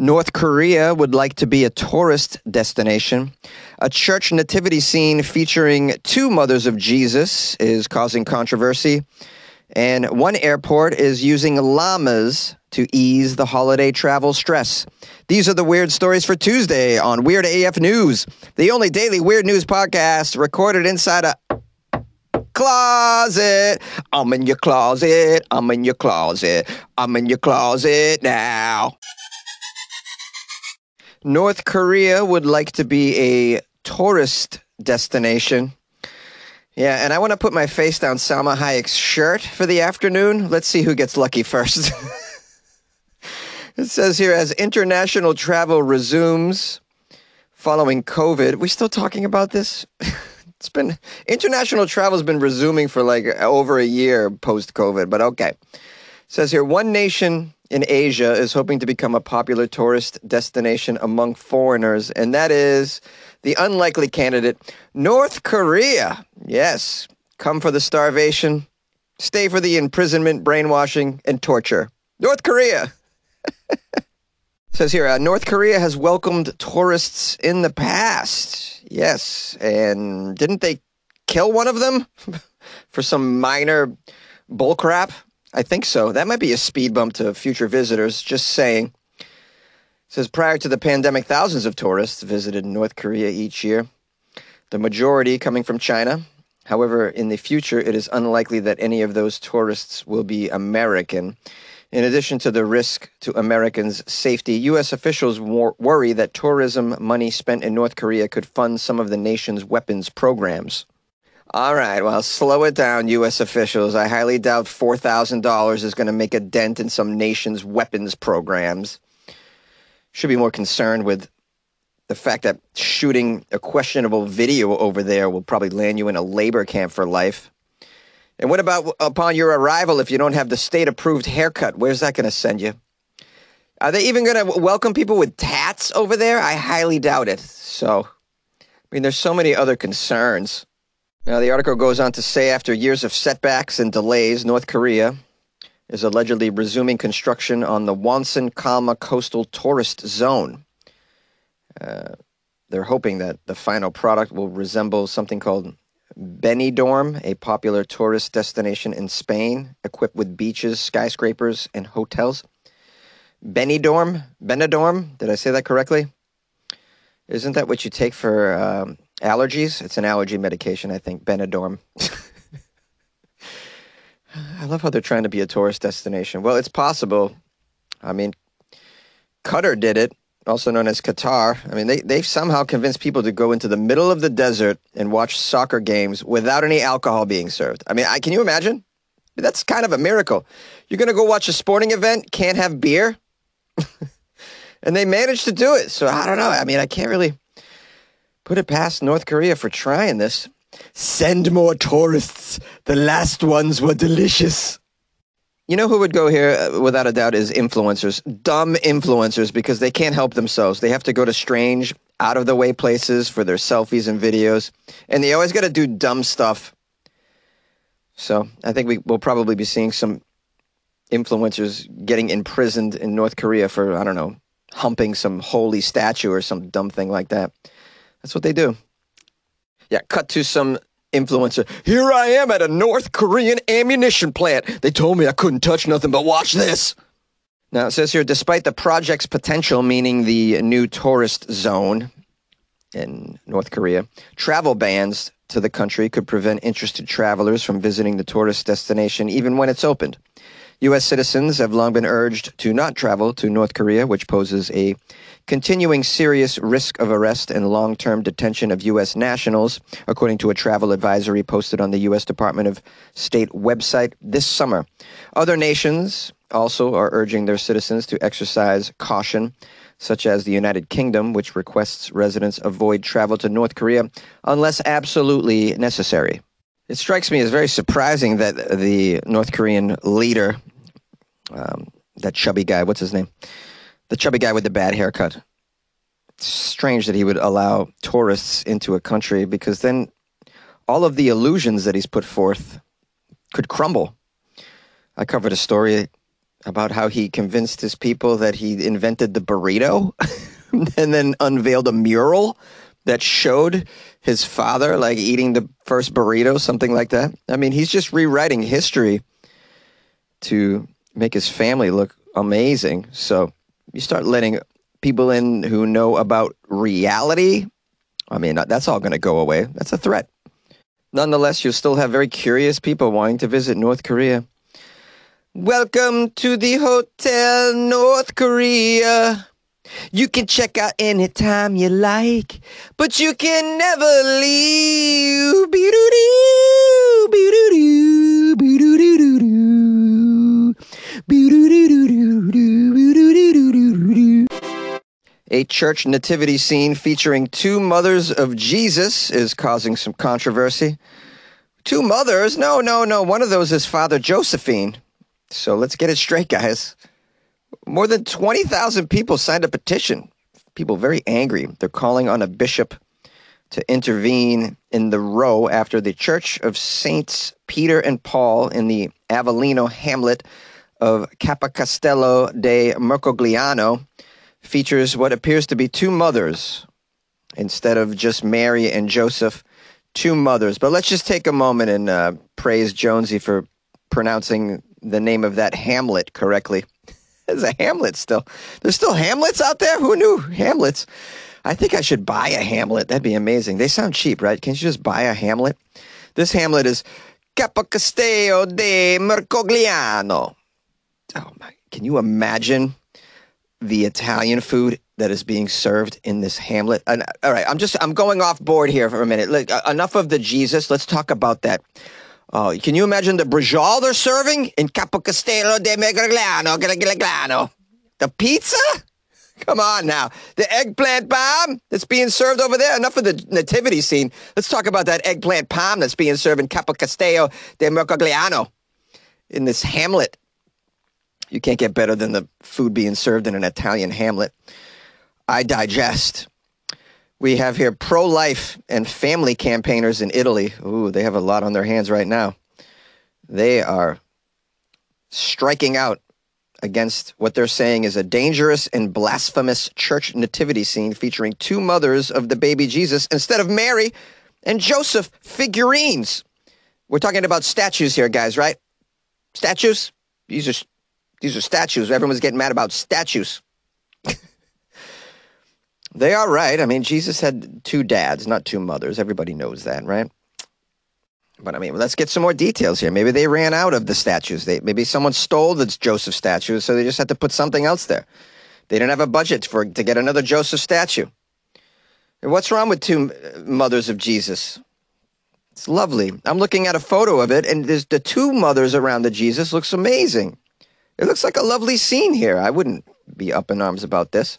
North Korea would like to be a tourist destination. A church nativity scene featuring two mothers of Jesus is causing controversy. And one airport is using llamas to ease the holiday travel stress. These are the weird stories for Tuesday on Weird AF News, the only daily weird news podcast recorded inside a closet. I'm in your closet. I'm in your closet. I'm in your closet now. North Korea would like to be a tourist destination. Yeah, and I want to put my face down Salma Hayek's shirt for the afternoon. Let's see who gets lucky first. it says here as international travel resumes following COVID. We still talking about this? it's been international travel has been resuming for like over a year post COVID, but okay. It says here one nation in Asia is hoping to become a popular tourist destination among foreigners, and that is the unlikely candidate, North Korea. Yes, come for the starvation, stay for the imprisonment, brainwashing, and torture. North Korea. Says here, uh, North Korea has welcomed tourists in the past. Yes, and didn't they kill one of them for some minor bullcrap? I think so. That might be a speed bump to future visitors. Just saying says prior to the pandemic, thousands of tourists visited North Korea each year, the majority coming from China. However, in the future, it is unlikely that any of those tourists will be American. In addition to the risk to Americans' safety, U.S. officials wor- worry that tourism money spent in North Korea could fund some of the nation's weapons programs. All right, well, slow it down, U.S. officials. I highly doubt $4,000 is going to make a dent in some nation's weapons programs should be more concerned with the fact that shooting a questionable video over there will probably land you in a labor camp for life. And what about upon your arrival if you don't have the state approved haircut? Where's that going to send you? Are they even going to welcome people with tats over there? I highly doubt it. So, I mean, there's so many other concerns. Now, the article goes on to say after years of setbacks and delays, North Korea is allegedly resuming construction on the Wonsan Kalma coastal tourist zone. Uh, they're hoping that the final product will resemble something called Benidorm, a popular tourist destination in Spain, equipped with beaches, skyscrapers, and hotels. Benidorm, Benidorm, did I say that correctly? Isn't that what you take for um, allergies? It's an allergy medication, I think, Benidorm. I love how they're trying to be a tourist destination. Well, it's possible. I mean, Qatar did it, also known as Qatar. I mean, they, they've somehow convinced people to go into the middle of the desert and watch soccer games without any alcohol being served. I mean, I, can you imagine? That's kind of a miracle. You're going to go watch a sporting event, can't have beer? and they managed to do it. So I don't know. I mean, I can't really put it past North Korea for trying this. Send more tourists. The last ones were delicious. You know who would go here uh, without a doubt is influencers. Dumb influencers because they can't help themselves. They have to go to strange, out of the way places for their selfies and videos. And they always got to do dumb stuff. So I think we will probably be seeing some influencers getting imprisoned in North Korea for, I don't know, humping some holy statue or some dumb thing like that. That's what they do. Yeah, cut to some influencer. Here I am at a North Korean ammunition plant. They told me I couldn't touch nothing, but watch this. Now it says here, despite the project's potential, meaning the new tourist zone in North Korea, travel bans to the country could prevent interested travelers from visiting the tourist destination even when it's opened. U.S. citizens have long been urged to not travel to North Korea, which poses a continuing serious risk of arrest and long term detention of U.S. nationals, according to a travel advisory posted on the U.S. Department of State website this summer. Other nations also are urging their citizens to exercise caution, such as the United Kingdom, which requests residents avoid travel to North Korea unless absolutely necessary. It strikes me as very surprising that the North Korean leader, um, that chubby guy, what's his name? The chubby guy with the bad haircut. It's strange that he would allow tourists into a country because then all of the illusions that he's put forth could crumble. I covered a story about how he convinced his people that he invented the burrito and then unveiled a mural that showed his father like eating the first burrito, something like that. I mean, he's just rewriting history to make his family look amazing. So you start letting people in who know about reality. I mean, that's all going to go away. That's a threat. Nonetheless, you'll still have very curious people wanting to visit North Korea. Welcome to the Hotel North Korea. You can check out anytime you like, but you can never leave. Be-doo-doo, be-doo-doo, A church nativity scene featuring two mothers of Jesus is causing some controversy. Two mothers? No, no, no. One of those is Father Josephine. So let's get it straight, guys. More than 20,000 people signed a petition. People very angry. They're calling on a bishop to intervene in the row after the Church of Saints Peter and Paul in the Avellino hamlet of Capocastello de Mercogliano features what appears to be two mothers instead of just Mary and Joseph, two mothers. But let's just take a moment and uh, praise Jonesy for pronouncing the name of that hamlet correctly. There's a hamlet still. There's still hamlets out there? Who knew? Hamlets. I think I should buy a hamlet. That'd be amazing. They sound cheap, right? Can't you just buy a hamlet? This hamlet is Capocastello de Mercogliano. Oh my, can you imagine the Italian food that is being served in this hamlet? And, all right, I'm just I'm going off board here for a minute. Look, uh, enough of the Jesus. Let's talk about that Oh, can you imagine the braciole they're serving in Capocastello de Mercogliano? The pizza? Come on now. The eggplant palm that's being served over there. Enough of the nativity scene. Let's talk about that eggplant palm that's being served in Capocastello de Mercogliano in this hamlet. You can't get better than the food being served in an Italian hamlet. I digest. We have here pro life and family campaigners in Italy. Ooh, they have a lot on their hands right now. They are striking out against what they're saying is a dangerous and blasphemous church nativity scene featuring two mothers of the baby Jesus instead of Mary and Joseph figurines. We're talking about statues here, guys, right? Statues? These are these are statues. Everyone's getting mad about statues. They are right. I mean, Jesus had two dads, not two mothers. Everybody knows that, right? But I mean, let's get some more details here. Maybe they ran out of the statues. They, maybe someone stole the Joseph statue, so they just had to put something else there. They didn't have a budget for to get another Joseph statue. What's wrong with two mothers of Jesus? It's lovely. I'm looking at a photo of it, and there's the two mothers around the Jesus looks amazing. It looks like a lovely scene here. I wouldn't be up in arms about this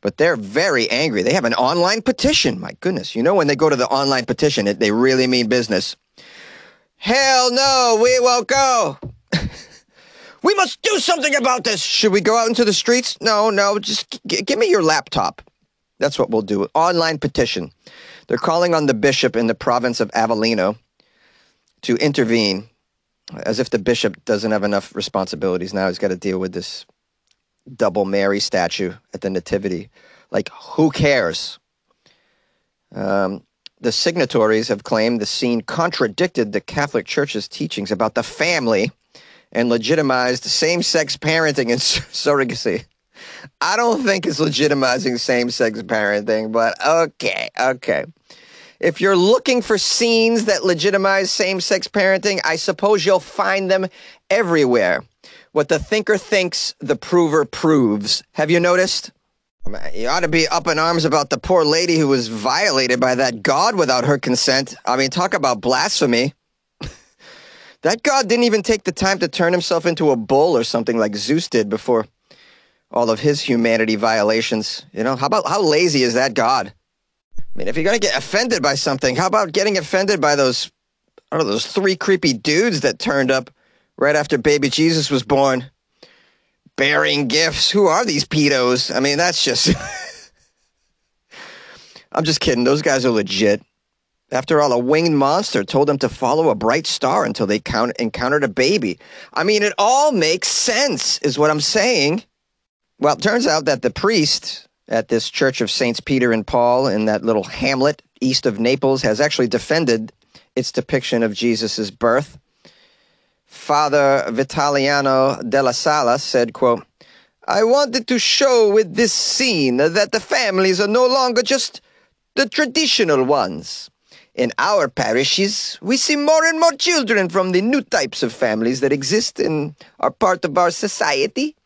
but they're very angry. They have an online petition. My goodness. You know, when they go to the online petition, it, they really mean business. Hell no, we won't go. we must do something about this. Should we go out into the streets? No, no, just g- give me your laptop. That's what we'll do. Online petition. They're calling on the bishop in the province of Avellino to intervene, as if the bishop doesn't have enough responsibilities now. He's got to deal with this double Mary statue at the Nativity. Like, who cares? Um, the signatories have claimed the scene contradicted the Catholic Church's teachings about the family and legitimized same sex parenting and surrogacy. I don't think it's legitimizing same sex parenting, but okay, okay. If you're looking for scenes that legitimize same sex parenting, I suppose you'll find them everywhere. What the thinker thinks, the prover proves. Have you noticed? You ought to be up in arms about the poor lady who was violated by that God without her consent. I mean, talk about blasphemy. that God didn't even take the time to turn himself into a bull or something like Zeus did before all of his humanity violations. You know, how about how lazy is that God? I mean, if you're going to get offended by something, how about getting offended by those, I know, those three creepy dudes that turned up right after baby Jesus was born, bearing gifts. Who are these pedos? I mean, that's just. I'm just kidding. Those guys are legit. After all, a winged monster told them to follow a bright star until they count- encountered a baby. I mean, it all makes sense, is what I'm saying. Well, it turns out that the priest at this Church of Saints Peter and Paul in that little hamlet east of Naples has actually defended its depiction of Jesus' birth. Father Vitaliano della Sala said, quote, I wanted to show with this scene that the families are no longer just the traditional ones. In our parishes, we see more and more children from the new types of families that exist and are part of our society.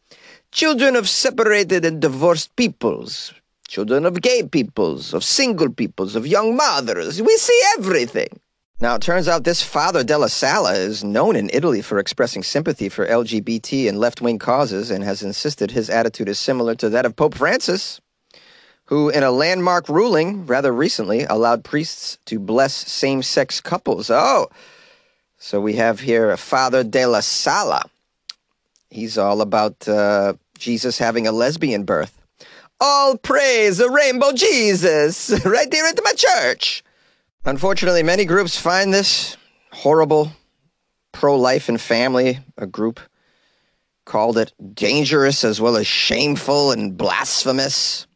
Children of separated and divorced peoples, children of gay peoples, of single peoples, of young mothers. We see everything. Now, it turns out this Father Della Sala is known in Italy for expressing sympathy for LGBT and left wing causes and has insisted his attitude is similar to that of Pope Francis, who, in a landmark ruling rather recently, allowed priests to bless same sex couples. Oh, so we have here a Father Della Sala. He's all about uh, Jesus having a lesbian birth. All praise the rainbow Jesus right there at my church. Unfortunately, many groups find this horrible. Pro life and family, a group, called it dangerous as well as shameful and blasphemous.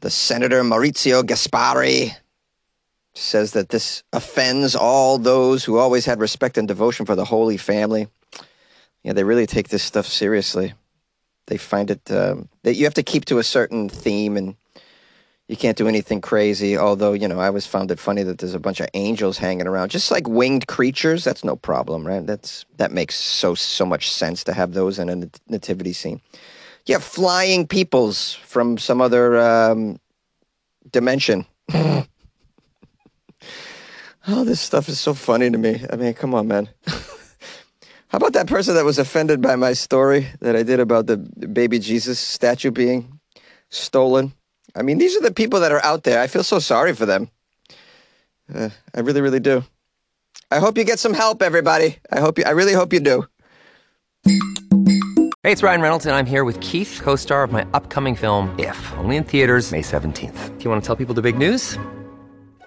The Senator Maurizio Gasparri says that this offends all those who always had respect and devotion for the Holy Family. Yeah, they really take this stuff seriously. They find it um, that you have to keep to a certain theme and you can't do anything crazy. Although, you know, I always found it funny that there's a bunch of angels hanging around, just like winged creatures. That's no problem, right? That's that makes so so much sense to have those in a nativity scene. Yeah, flying peoples from some other um, dimension. oh, this stuff is so funny to me. I mean, come on, man. How about that person that was offended by my story that I did about the baby Jesus statue being stolen? I mean, these are the people that are out there. I feel so sorry for them. Uh, I really, really do. I hope you get some help, everybody. I hope you. I really hope you do. Hey, it's Ryan Reynolds, and I'm here with Keith, co-star of my upcoming film If, only in theaters May 17th. Do you want to tell people the big news?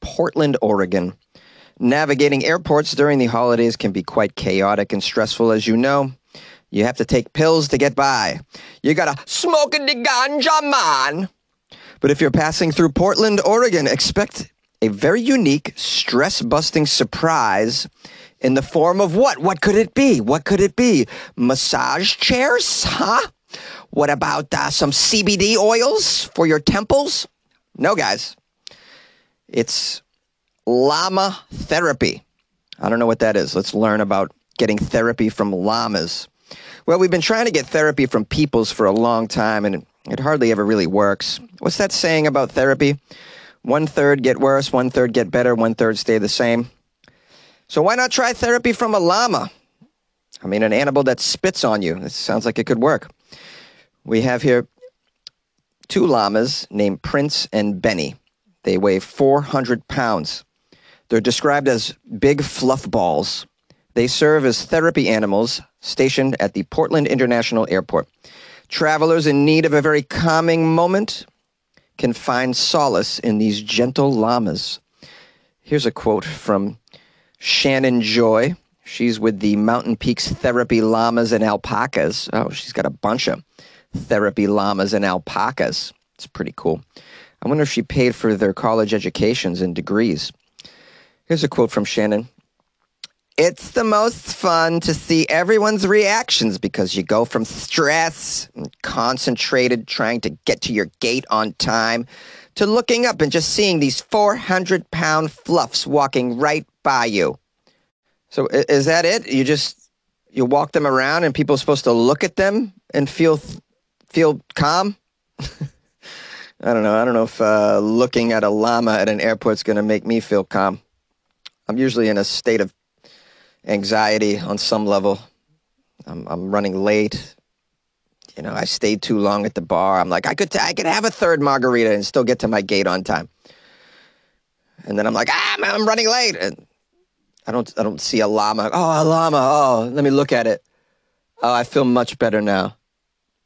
Portland, Oregon. Navigating airports during the holidays can be quite chaotic and stressful, as you know. You have to take pills to get by. You gotta smoke the ganja, man. But if you're passing through Portland, Oregon, expect a very unique, stress busting surprise in the form of what? What could it be? What could it be? Massage chairs? Huh? What about uh, some CBD oils for your temples? No, guys. It's llama therapy. I don't know what that is. Let's learn about getting therapy from llamas. Well, we've been trying to get therapy from peoples for a long time, and it hardly ever really works. What's that saying about therapy? One third get worse, one third get better, one third stay the same. So why not try therapy from a llama? I mean, an animal that spits on you. It sounds like it could work. We have here two llamas named Prince and Benny. They weigh 400 pounds. They're described as big fluff balls. They serve as therapy animals stationed at the Portland International Airport. Travelers in need of a very calming moment can find solace in these gentle llamas. Here's a quote from Shannon Joy. She's with the Mountain Peaks Therapy Llamas and Alpacas. Oh, she's got a bunch of therapy llamas and alpacas. It's pretty cool. I wonder if she paid for their college educations and degrees. Here's a quote from Shannon. It's the most fun to see everyone's reactions because you go from stress and concentrated trying to get to your gate on time to looking up and just seeing these 400 pound fluffs walking right by you. So is that it? You just you walk them around and people are supposed to look at them and feel feel calm? I don't know. I don't know if uh, looking at a llama at an airport is going to make me feel calm. I'm usually in a state of anxiety on some level. I'm, I'm running late. You know, I stayed too long at the bar. I'm like, I could, t- I could have a third margarita and still get to my gate on time. And then I'm like, ah, man, I'm running late. And I don't, I don't see a llama. Oh, a llama. Oh, let me look at it. Oh, I feel much better now.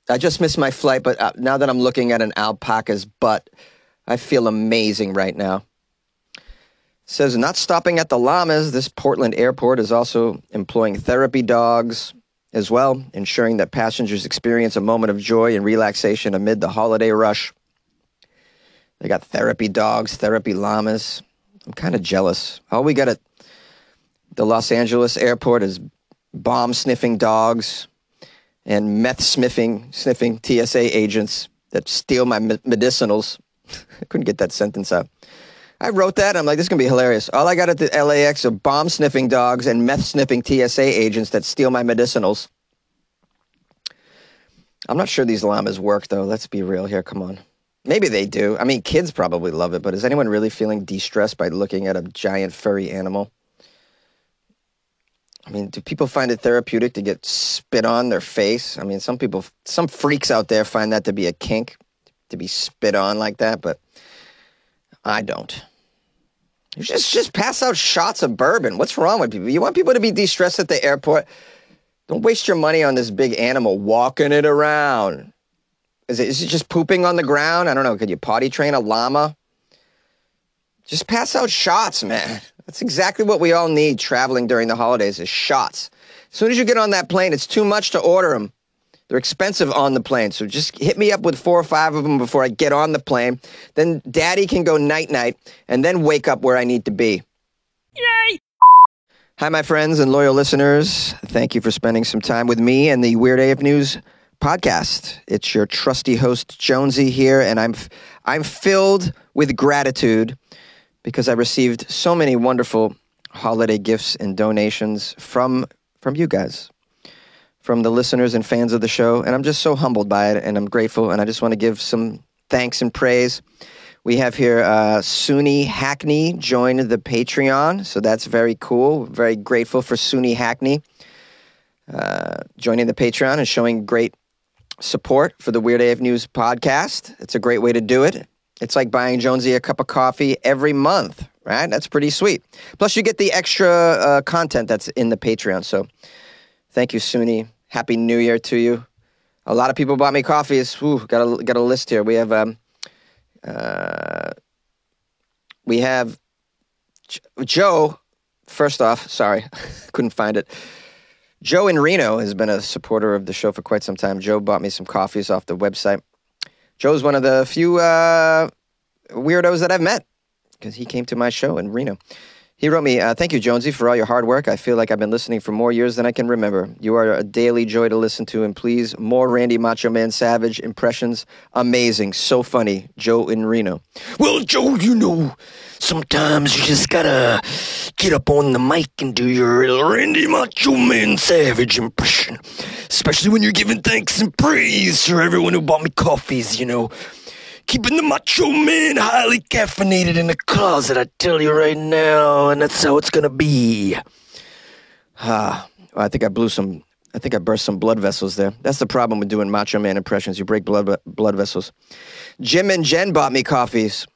I just missed my flight, but uh, now that I'm looking at an alpaca's butt, I feel amazing right now. says not stopping at the llamas. This Portland airport is also employing therapy dogs as well, ensuring that passengers experience a moment of joy and relaxation amid the holiday rush. They got therapy dogs, therapy llamas. I'm kind of jealous. All we got at the Los Angeles airport is bomb sniffing dogs and meth sniffing sniffing TSA agents that steal my medicinals. I couldn't get that sentence out. I wrote that. I'm like, this is gonna be hilarious. All I got at the LAX are bomb sniffing dogs and meth sniffing TSA agents that steal my medicinals. I'm not sure these llamas work though. Let's be real here. Come on. Maybe they do. I mean, kids probably love it, but is anyone really feeling de-stressed by looking at a giant furry animal? I mean, do people find it therapeutic to get spit on their face? I mean, some people, some freaks out there find that to be a kink, to be spit on like that, but I don't. You just just pass out shots of bourbon. What's wrong with people? You want people to be de-stressed at the airport? Don't waste your money on this big animal walking it around. Is it, is it just pooping on the ground? I don't know. Could you potty train a llama? Just pass out shots, man. That's exactly what we all need traveling during the holidays is shots. As soon as you get on that plane, it's too much to order them. They're expensive on the plane. So just hit me up with four or five of them before I get on the plane. Then daddy can go night night and then wake up where I need to be. Yay! Hi, my friends and loyal listeners. Thank you for spending some time with me and the Weird AF News podcast. It's your trusty host Jonesy here, and I'm I'm filled with gratitude because I received so many wonderful holiday gifts and donations from from you guys, from the listeners and fans of the show, and I'm just so humbled by it, and I'm grateful, and I just want to give some thanks and praise. We have here uh, Suni Hackney joined the Patreon, so that's very cool. Very grateful for Suni Hackney uh, joining the Patreon and showing great support for the Weird AF News podcast. It's a great way to do it. It's like buying Jonesy a cup of coffee every month, right? That's pretty sweet. Plus, you get the extra uh, content that's in the Patreon. So, thank you, Suni. Happy New Year to you. A lot of people bought me coffees. Ooh, got a got a list here. We have um, uh, we have Joe. First off, sorry, couldn't find it. Joe in Reno has been a supporter of the show for quite some time. Joe bought me some coffees off the website. Joe's one of the few uh, weirdos that I've met because he came to my show in Reno. He wrote me, uh, Thank you, Jonesy, for all your hard work. I feel like I've been listening for more years than I can remember. You are a daily joy to listen to, and please, more Randy Macho Man Savage impressions. Amazing. So funny. Joe in Reno. Well, Joe, you know, sometimes you just gotta get up on the mic and do your Randy Macho Man Savage impression. Especially when you're giving thanks and praise for everyone who bought me coffees, you know. Keeping the Macho Man highly caffeinated in the closet, I tell you right now, and that's how it's gonna be. Ah, I think I blew some. I think I burst some blood vessels there. That's the problem with doing Macho Man impressions. You break blood blood vessels. Jim and Jen bought me coffees.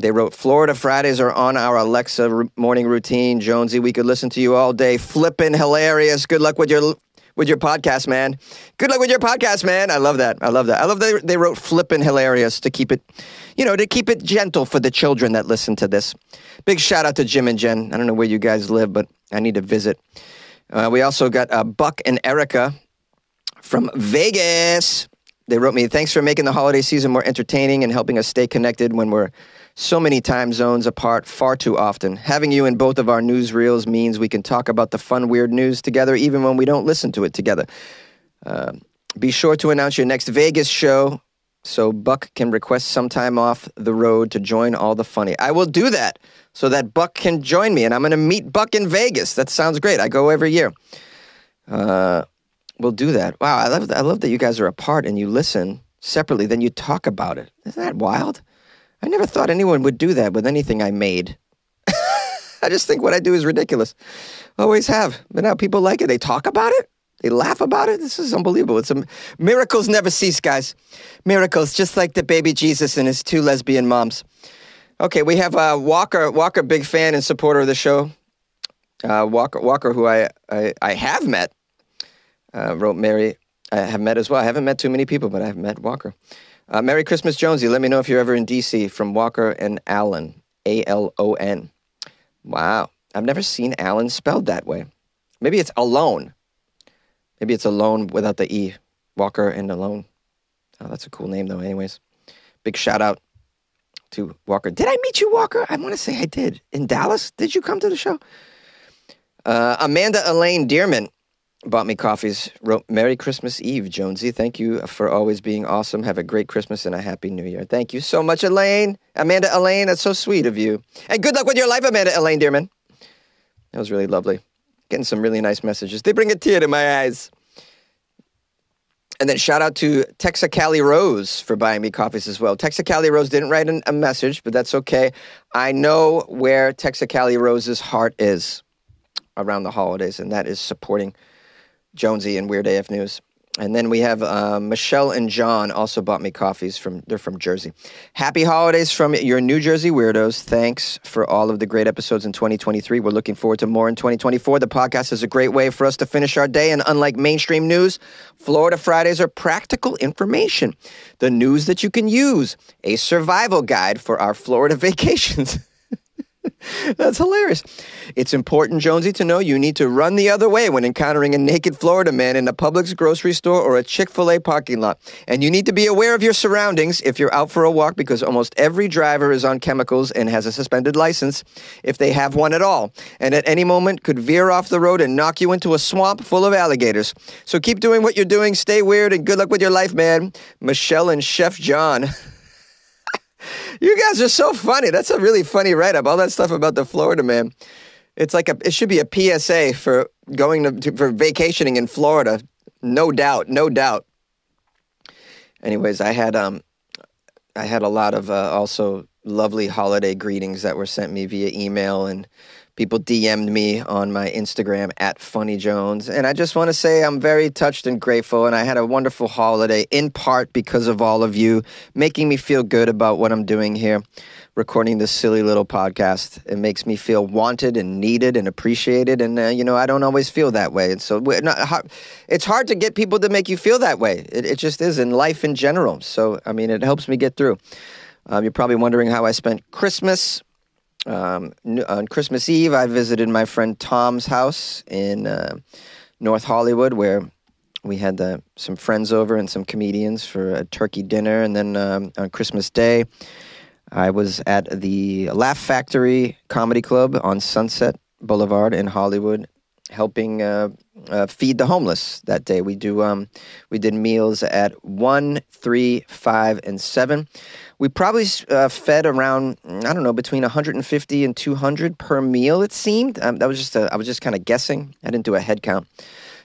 They wrote, Florida Fridays are on our Alexa morning routine. Jonesy, we could listen to you all day. Flippin' hilarious. Good luck with your with your podcast, man. Good luck with your podcast, man. I love that. I love that. I love that they wrote flippin' hilarious to keep it, you know, to keep it gentle for the children that listen to this. Big shout out to Jim and Jen. I don't know where you guys live, but I need to visit. Uh, we also got uh, Buck and Erica from Vegas. They wrote me, thanks for making the holiday season more entertaining and helping us stay connected when we're so many time zones apart far too often. Having you in both of our newsreels means we can talk about the fun, weird news together even when we don't listen to it together. Uh, be sure to announce your next Vegas show so Buck can request some time off the road to join all the funny. I will do that so that Buck can join me, and I'm going to meet Buck in Vegas. That sounds great. I go every year. Uh, we'll do that. Wow, I love I love that you guys are apart and you listen separately, then you talk about it. Isn't that wild? I never thought anyone would do that with anything I made. I just think what I do is ridiculous. Always have. But now people like it. They talk about it. They laugh about it. This is unbelievable. It's a, miracles never cease, guys. Miracles, just like the baby Jesus and his two lesbian moms. Okay, we have uh, Walker. Walker, big fan and supporter of the show. Uh, Walker, Walker, who I I, I have met, uh, wrote Mary. I have met as well. I haven't met too many people, but I've met Walker. Uh, Merry Christmas, Jonesy. Let me know if you're ever in DC from Walker and Allen. A L O N. Wow. I've never seen Allen spelled that way. Maybe it's alone. Maybe it's alone without the E. Walker and alone. Oh, that's a cool name, though, anyways. Big shout out to Walker. Did I meet you, Walker? I want to say I did. In Dallas? Did you come to the show? Uh, Amanda Elaine Dearman bought me coffees. Wrote Merry Christmas Eve, Jonesy. Thank you for always being awesome. Have a great Christmas and a happy New Year. Thank you so much, Elaine. Amanda Elaine, that's so sweet of you. And good luck with your life, Amanda Elaine Dearman. That was really lovely. Getting some really nice messages. They bring a tear to my eyes. And then shout out to Texacali Rose for buying me coffees as well. Texacali Rose didn't write an, a message, but that's okay. I know where Texacali Rose's heart is around the holidays, and that is supporting Jonesy and Weird AF News. And then we have uh, Michelle and John also bought me coffees from they're from Jersey. Happy holidays from your New Jersey weirdos. Thanks for all of the great episodes in 2023. We're looking forward to more in 2024. The podcast is a great way for us to finish our day. And unlike mainstream news, Florida Fridays are practical information, the news that you can use, a survival guide for our Florida vacations. That's hilarious. It's important, Jonesy, to know you need to run the other way when encountering a naked Florida man in a Publix grocery store or a Chick fil A parking lot. And you need to be aware of your surroundings if you're out for a walk because almost every driver is on chemicals and has a suspended license, if they have one at all. And at any moment could veer off the road and knock you into a swamp full of alligators. So keep doing what you're doing, stay weird, and good luck with your life, man. Michelle and Chef John. You guys are so funny. That's a really funny write up. All that stuff about the Florida man. It's like a. It should be a PSA for going to, to for vacationing in Florida. No doubt. No doubt. Anyways, I had um, I had a lot of uh, also lovely holiday greetings that were sent me via email and people DM'd me on my Instagram at Funny Jones. And I just want to say I'm very touched and grateful. And I had a wonderful holiday in part because of all of you making me feel good about what I'm doing here, recording this silly little podcast. It makes me feel wanted and needed and appreciated. And, uh, you know, I don't always feel that way. And so not, it's hard to get people to make you feel that way. It, it just is in life in general. So, I mean, it helps me get through. Um, you're probably wondering how I spent Christmas. Um, on Christmas Eve, I visited my friend Tom's house in uh, North Hollywood, where we had some friends over and some comedians for a turkey dinner. And then um, on Christmas Day, I was at the Laugh Factory Comedy Club on Sunset Boulevard in Hollywood, helping uh, uh, feed the homeless that day. We do um, we did meals at one, three, five, and seven we probably uh, fed around I don't know between 150 and 200 per meal. It seemed um, that was just a, I was just kind of guessing. I didn't do a head count,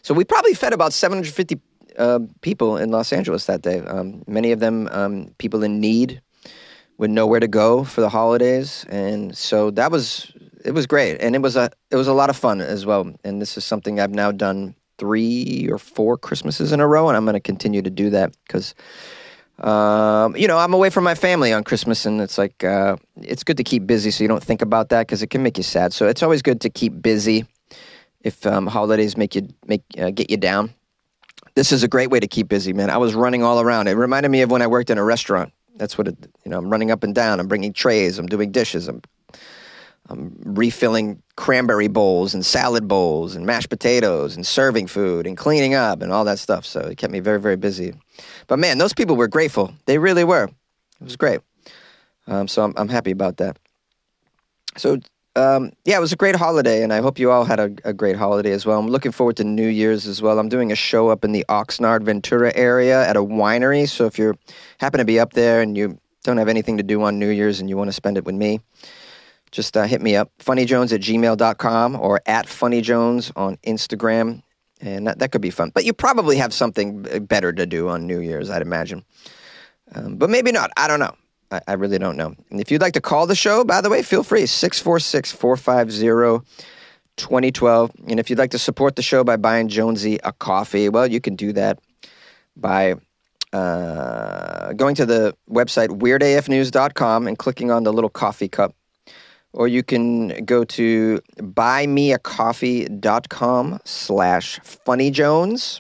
so we probably fed about 750 uh, people in Los Angeles that day. Um, many of them um, people in need with nowhere to go for the holidays, and so that was it was great, and it was a it was a lot of fun as well. And this is something I've now done three or four Christmases in a row, and I'm going to continue to do that because um, you know, I'm away from my family on Christmas, and it's like uh, it's good to keep busy so you don't think about that because it can make you sad. So it's always good to keep busy if um, holidays make you make uh, get you down. This is a great way to keep busy, man. I was running all around. It reminded me of when I worked in a restaurant. That's what it, you know. I'm running up and down. I'm bringing trays. I'm doing dishes. I'm I'm refilling cranberry bowls and salad bowls and mashed potatoes and serving food and cleaning up and all that stuff. So it kept me very, very busy. But man, those people were grateful. They really were. It was great. Um, so I'm, I'm happy about that. So um, yeah, it was a great holiday, and I hope you all had a, a, great holiday as well. I'm looking forward to New Year's as well. I'm doing a show up in the Oxnard, Ventura area at a winery. So if you happen to be up there and you don't have anything to do on New Year's and you want to spend it with me, just uh, hit me up, funnyjones at gmail.com or at funnyjones on Instagram. And that, that could be fun. But you probably have something better to do on New Year's, I'd imagine. Um, but maybe not. I don't know. I, I really don't know. And if you'd like to call the show, by the way, feel free 646 450 2012. And if you'd like to support the show by buying Jonesy a coffee, well, you can do that by uh, going to the website weirdafnews.com and clicking on the little coffee cup. Or you can go to buymeacoffee.com slash funnyjones.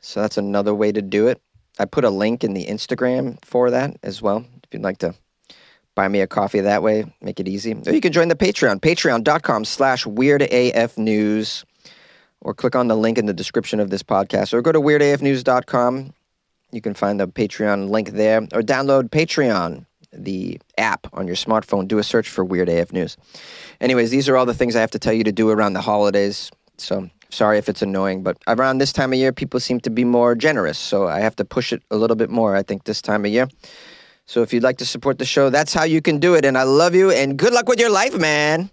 So that's another way to do it. I put a link in the Instagram for that as well. If you'd like to buy me a coffee that way, make it easy. Or you can join the Patreon, patreon.com slash weirdafnews. Or click on the link in the description of this podcast. Or go to weirdafnews.com. You can find the Patreon link there. Or download Patreon, the app on your smartphone. Do a search for Weird AF News. Anyways, these are all the things I have to tell you to do around the holidays. So sorry if it's annoying, but around this time of year, people seem to be more generous. So I have to push it a little bit more, I think, this time of year. So if you'd like to support the show, that's how you can do it. And I love you and good luck with your life, man.